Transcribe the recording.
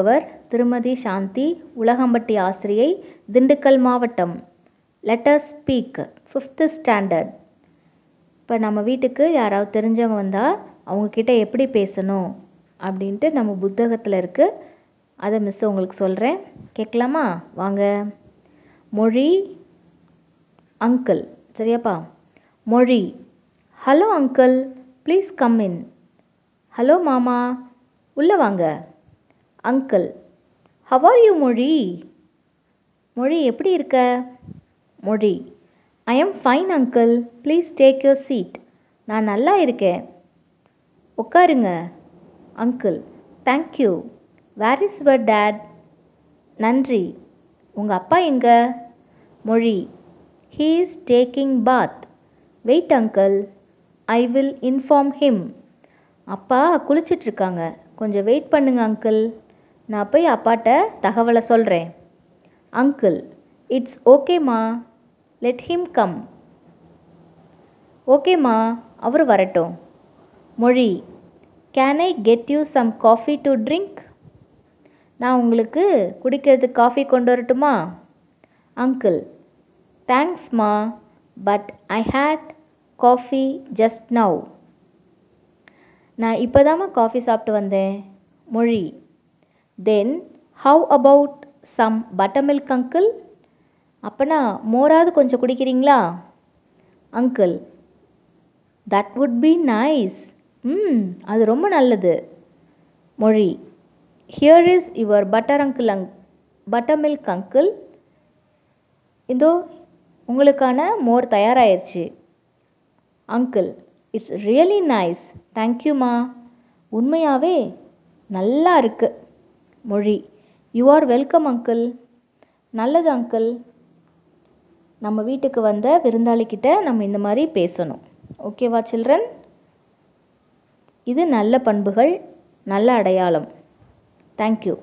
அவர் திருமதி சாந்தி உலகம்பட்டி ஆசிரியை திண்டுக்கல் மாவட்டம். லெட்டர் ஸ்பீக் ஃபிஃப்த்து ஸ்டாண்டர்ட் இப்போ நம்ம வீட்டுக்கு யாராவது தெரிஞ்சவங்க வந்தால் அவங்கக்கிட்ட எப்படி பேசணும் அப்படின்ட்டு நம்ம புத்தகத்தில் இருக்குது அதை மிஸ் உங்களுக்கு சொல்கிறேன் கேட்கலாமா? வாங்க. மொழி uncle சரியாப்பா? Mozhi. Hello uncle please come in hello மாமா உள்ளே வாங்க. அங்கிள் ஹவ் ஆர் யூ மொழி? மொழி எப்படி இருக்க? Mozhi I am fine uncle please take your seat நான் நல்லா இருக்கேன். உட்காருங்க uncle thank you where is your dad நன்றி. உங்கள் அப்பா எங்க? Mozhi he is taking bath wait uncle I will inform him அப்பா குளிச்சிட்ருக்காங்க கொஞ்சம் வெயிட் பண்ணுங்க அங்கிள் நான் போய் அப்பாட்ட தகவலை சொல்கிறேன் அங்கிள் இட்ஸ் ஓகேம்மா லெட் ஹிம் கம் ஓகேம்மா அவர் வரட்டும். Mozhi can I get you some coffee to drink நான் உங்களுக்கு குடிக்கிறதுக்கு காஃபி கொண்டு வரட்டுமா? அங்கிள் தேங்க்ஸ்மா but I hate coffee just now நான் இப்போ தாம்மா காஃபி சாப்பிட்டு வந்தேன். Mozhi then how about some butter milk uncle அப்போனா மோராவது கொஞ்சம் குடிக்கிறீங்களா? Uncle that would be nice hmm அது ரொம்ப நல்லது. Mozhi here is your butter uncle அங் பட்டர் மில்க் அங்கிள் இதோ உங்களுக்கான மோர் தயாராகிருச்சு அங்கிள் இட்ஸ் ரியலி நைஸ் தேங்க்யூம்மா உண்மையாகவே நல்லா இருக்குது Mozhi. You are welcome uncle நல்லது அங்கிள் நம்ம வீட்டுக்கு வந்த விருந்தாளிக்கிட்ட நம்ம இந்த மாதிரி பேசணும். ஓகேவா சில்ட்ரன் இது நல்ல பண்புகள் நல்ல அடையாளம். தேங்க்யூ